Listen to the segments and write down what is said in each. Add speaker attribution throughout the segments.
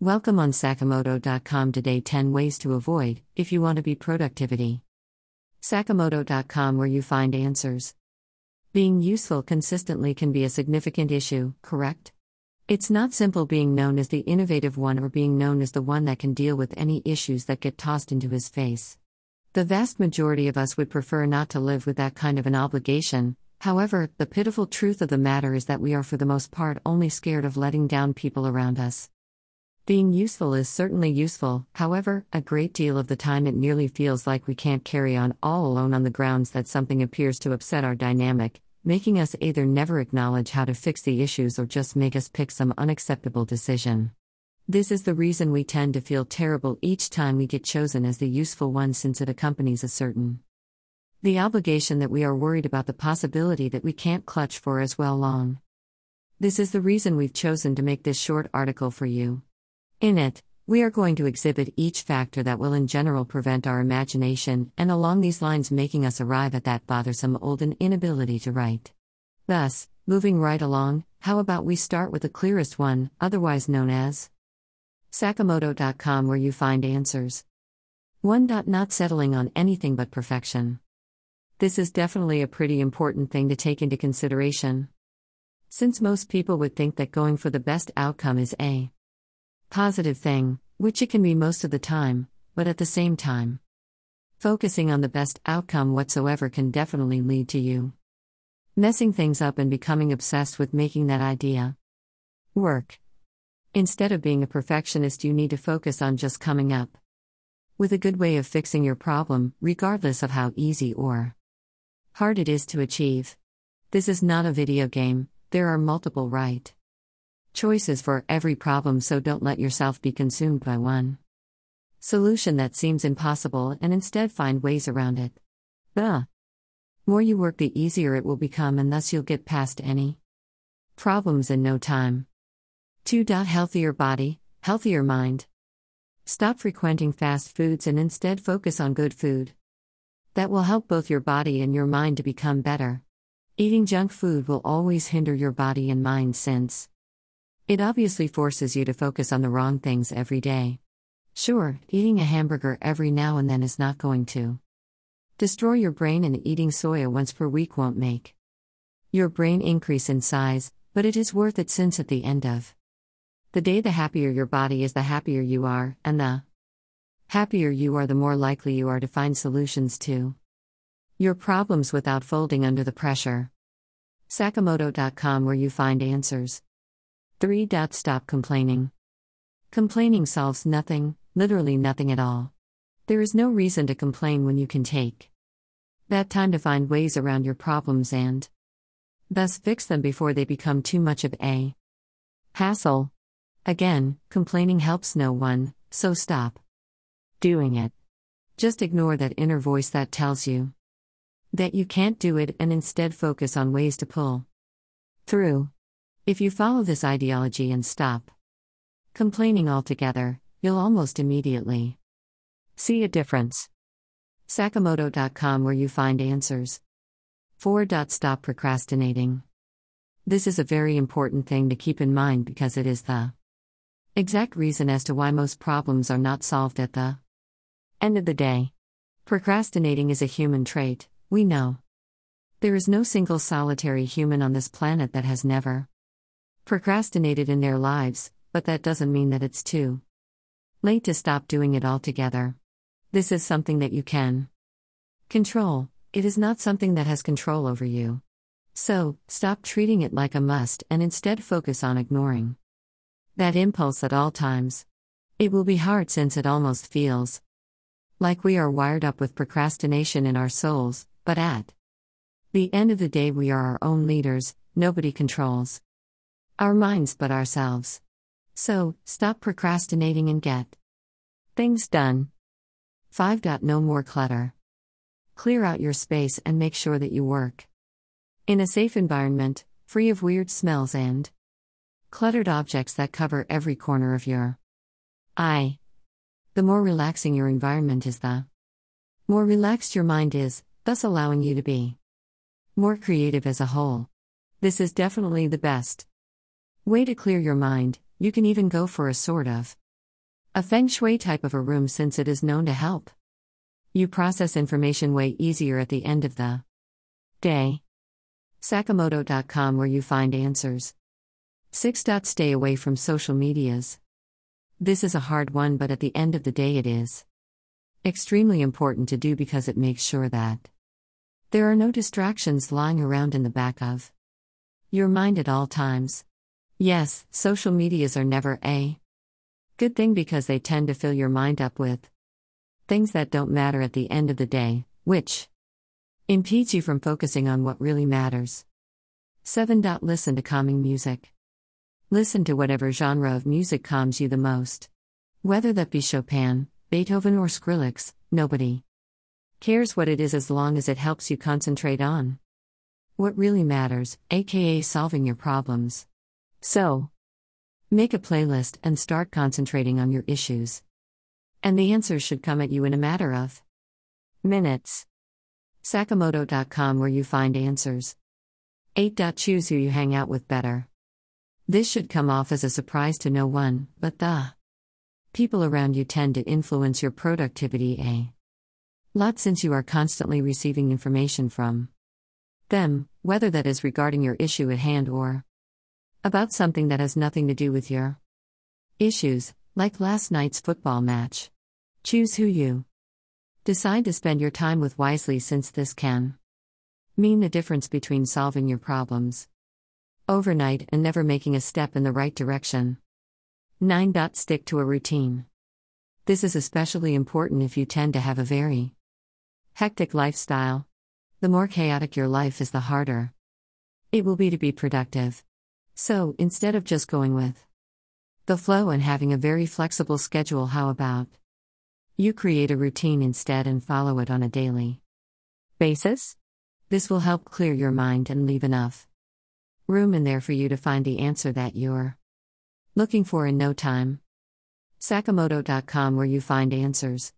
Speaker 1: Welcome on Sakkemoto.com today 10 ways to avoid if you want to be productivity. Sakkemoto.com where you find answers. Being useful consistently can be a significant issue, correct? It's not simple being known as the innovative one or being known as the one that can deal with any issues that get tossed into his face. The vast majority of us would prefer not to live with that kind of an obligation. However, the pitiful truth of the matter is that we are for the most part only scared of letting down people around us. Being useful is certainly useful, however, a great deal of the time it nearly feels like we can't carry on all alone on the grounds that something appears to upset our dynamic, making us either never acknowledge how to fix the issues or just make us pick some unacceptable decision. This is the reason we tend to feel terrible each time we get chosen as the useful one since it accompanies a certain the obligation that we are worried about the possibility that we can't clutch for as well long. This is the reason we've chosen to make this short article for you. In it, we are going to exhibit each factor that will in general prevent our imagination and along these lines making us arrive at that bothersome olden inability to write. Thus, moving right along, how about we start with the clearest one, otherwise known as Sakkemoto.com, where you find answers. 1. Not settling on anything but perfection. This is definitely a pretty important thing to take into consideration. Since most people would think that going for the best outcome is a positive thing, which it can be most of the time, but at the same time, focusing on the best outcome whatsoever can definitely lead to you messing things up and becoming obsessed with making that idea work. Instead of being a perfectionist, you need to focus on just coming up with a good way of fixing your problem, regardless of how easy or hard it is to achieve. This is not a video game, there are multiple right choices for every problem, so don't let yourself be consumed by one solution that seems impossible and instead find ways around it. The more you work, the easier it will become, and thus you'll get past any problems in no time. 2. Healthier body, healthier mind. Stop frequenting fast foods and instead focus on good food. That will help both your body and your mind to become better. Eating junk food will always hinder your body and mind since it obviously forces you to focus on the wrong things every day. Sure, eating a hamburger every now and then is not going to destroy your brain, and eating soya once per week won't make your brain increase in size, but it is worth it since at the end of the day, the happier your body is, the happier you are, and the happier you are, the more likely you are to find solutions to your problems without folding under the pressure. Sakkemoto.com, where you find answers. 3. Stop complaining. Complaining solves nothing, literally nothing at all. There is no reason to complain when you can take that time to find ways around your problems and thus fix them before they become too much of a hassle. Again, complaining helps no one, so stop doing it. Just ignore that inner voice that tells you that you can't do it and instead focus on ways to pull through. If you follow this ideology and stop complaining altogether, you'll almost immediately see a difference. Sakkemoto.com, where you find answers. 4. Stop procrastinating. This is a very important thing to keep in mind because it is the exact reason as to why most problems are not solved at the end of the day. Procrastinating is a human trait, we know. There is no single solitary human on this planet that has never procrastinated in their lives, but that doesn't mean that it's too late to stop doing it altogether. This is something that you can control, it is not something that has control over you. So, stop treating it like a must and instead focus on ignoring that impulse at all times. It will be hard since it almost feels like we are wired up with procrastination in our souls, but at the end of the day, we are our own leaders, nobody controls our minds but ourselves. So, stop procrastinating and get things done. 5. No more clutter. Clear out your space and make sure that you work in a safe environment, free of weird smells and cluttered objects that cover every corner of your eye. The more relaxing your environment is, the more relaxed your mind is, thus allowing you to be more creative as a whole. This is definitely the best. Way to clear your mind, you can even go for a sort of A feng shui type of a room since it is known to help. You process information way easier at the end of the day. Sakkemoto.com where you find answers. 6. Stay away from social medias. This is a hard one, but at the end of the day, it is extremely important to do because it makes sure that there are no distractions lying around in the back of your mind at all times. Yes, social medias are never a good thing because they tend to fill your mind up with things that don't matter at the end of the day, which impedes you from focusing on what really matters. 7. Listen to calming music. Listen to whatever genre of music calms you the most. Whether that be Chopin, Beethoven, or Skrillex, nobody cares what it is as long as it helps you concentrate on what really matters, aka solving your problems. So, make a playlist and start concentrating on your issues. And the answers should come at you in a matter of minutes. Sakkemoto.com, where you find answers. 8. Choose who you hang out with better. This should come off as a surprise to no one, but the people around you tend to influence your productivity a lot since you are constantly receiving information from them, whether that is regarding your issue at hand or about something that has nothing to do with your issues, like last night's football match. Choose who you decide to spend your time with wisely since this can mean the difference between solving your problems overnight and never making a step in the right direction. 9. Stick to a routine. This is especially important if you tend to have a very hectic lifestyle. The more chaotic your life is, the harder it will be to be productive. So, instead of just going with the flow and having a very flexible schedule, how about you create a routine instead and follow it on a daily basis? This will help clear your mind and leave enough room in there for you to find the answer that you're looking for in no time. Sakkemoto.com, where you find answers.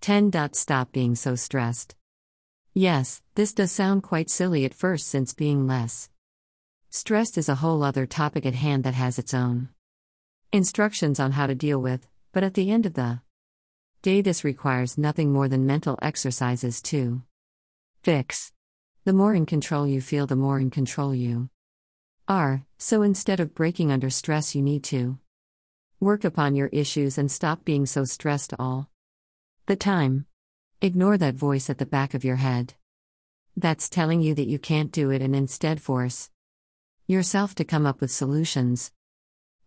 Speaker 1: 10. Stop being so stressed. Yes, this does sound quite silly at first since being less stressed is a whole other topic at hand that has its own instructions on how to deal with, but at the end of the day, this requires nothing more than mental exercises to fix. The more in control you feel, the more in control you are, so instead of breaking under stress, you need to work upon your issues and stop being so stressed all the time. Ignore that voice at the back of your head. That's telling you that you can't do it and instead force yourself to come up with solutions.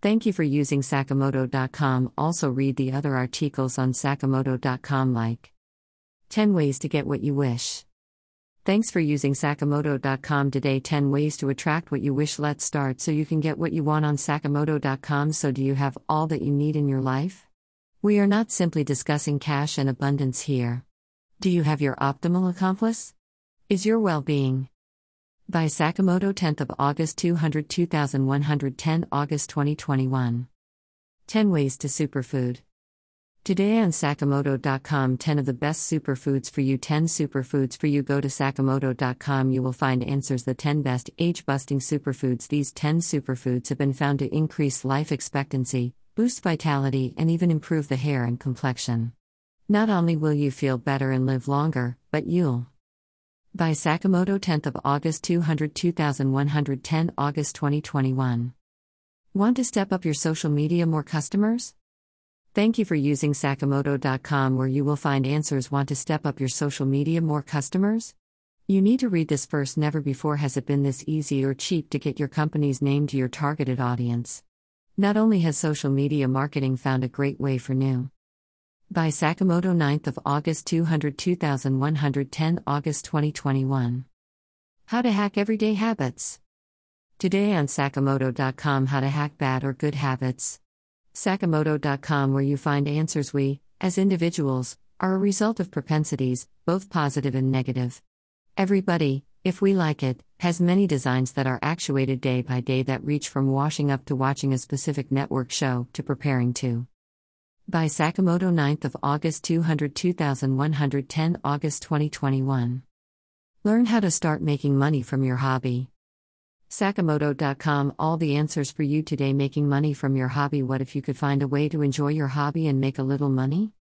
Speaker 1: Thank you for using Sakkemoto.com. Also, read the other articles on Sakkemoto.com like 10 Ways to Get What You Wish. Thanks for using Sakkemoto.com today. 10 Ways to Attract What You Wish. Let's start so you can get what you want on Sakkemoto.com. So, do you have all that you need in your life? We are not simply discussing cash and abundance here. Do you have your optimal accomplice? Is your well being? By Sakkemoto 10th of August 200 2110 August 2021. 10 Ways to Superfood. Today on Sakkemoto.com 10 of the best superfoods for you 10 superfoods for you go to Sakkemoto.com you will find answers the 10 best age busting superfoods these 10 superfoods have been found to increase life expectancy boost vitality, and even improve the hair and complexion. Not only will you feel better and live longer, but you'll. By Sakkemoto 10th of August 200 2110 August 2021. Want to step up your social media more customers? Thank you for using Sakkemoto.com where you will find answers. Want to step up your social media more customers? You need to read this first. Never before has it been this easy or cheap to get your company's name to your targeted audience. Not only has social media marketing found a great way for new. By Sakkemoto 9th of August 200 2110 August 2021. How to hack everyday habits. Today on Sakkemoto.com How to hack bad or good habits. Sakkemoto.com where you find answers we, as individuals, are a result of propensities, both positive and negative. Everybody, if we like it, has many designs that are actuated day by day that reach from washing up to watching a specific network show to preparing to. By Sakkemoto 9th of August 200 2110 August 2021. Learn how to start making money from your hobby. Sakkemoto.com All the answers for you today making money from your hobby. What if you could find a way to enjoy your hobby and make a little money?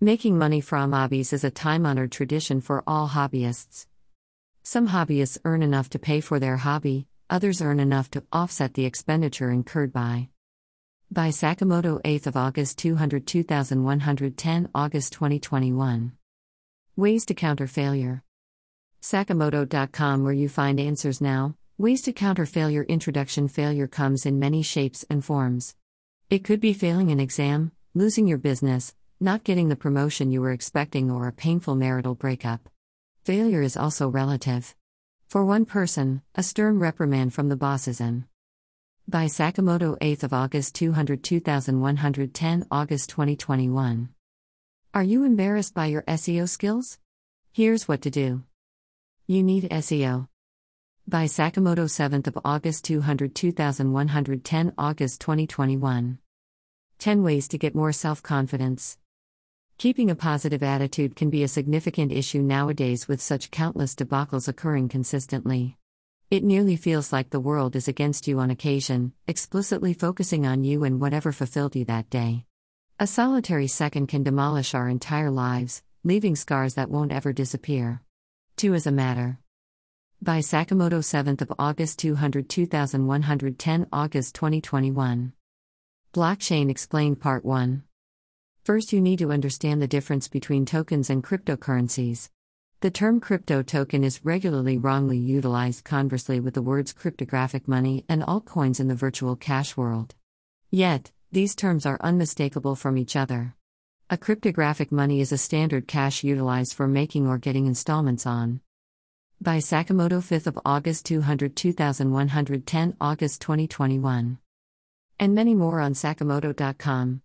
Speaker 1: Making money from hobbies is a time honored tradition for all hobbyists. Some hobbyists earn enough to pay for their hobby, others earn enough to offset the expenditure incurred by. By Sakkemoto 8th of August 200 2110 August 2021. Ways to counter failure. Sakkemoto.com where you find answers now. Ways to counter failure Introduction Failure comes in many shapes and forms. It could be failing an exam, losing your business, not getting the promotion you were expecting, or a painful marital breakup. Failure is also relative. For one person, a stern reprimand from the boss is an. By Sakkemoto 8th of August 200 2110 August 2021. Are you embarrassed by your SEO skills? Here's what to do. You need SEO. By Sakkemoto 7th of August 200 2110 August 2021. 10 ways to get more self-confidence. Keeping a positive attitude can be a significant issue nowadays with such countless debacles occurring consistently. It nearly feels like the world is against you on occasion, explicitly focusing on you and whatever fulfilled you that day. A solitary second can demolish our entire lives, leaving scars that won't ever disappear. 2 as a matter. By Sakkemoto 7th of August 200 2110 August 2021. Blockchain Explained Part 1. First, you need to understand the difference between tokens and cryptocurrencies. The term crypto token is regularly wrongly utilized conversely with the words cryptographic money and altcoins in the virtual cash world. Yet, these terms are unmistakable from each other. A cryptographic money is a standard cash utilized for making or getting installments on. By Sakkemoto 5th of August 200 2110 August 2021. And many more on sakkemoto.com.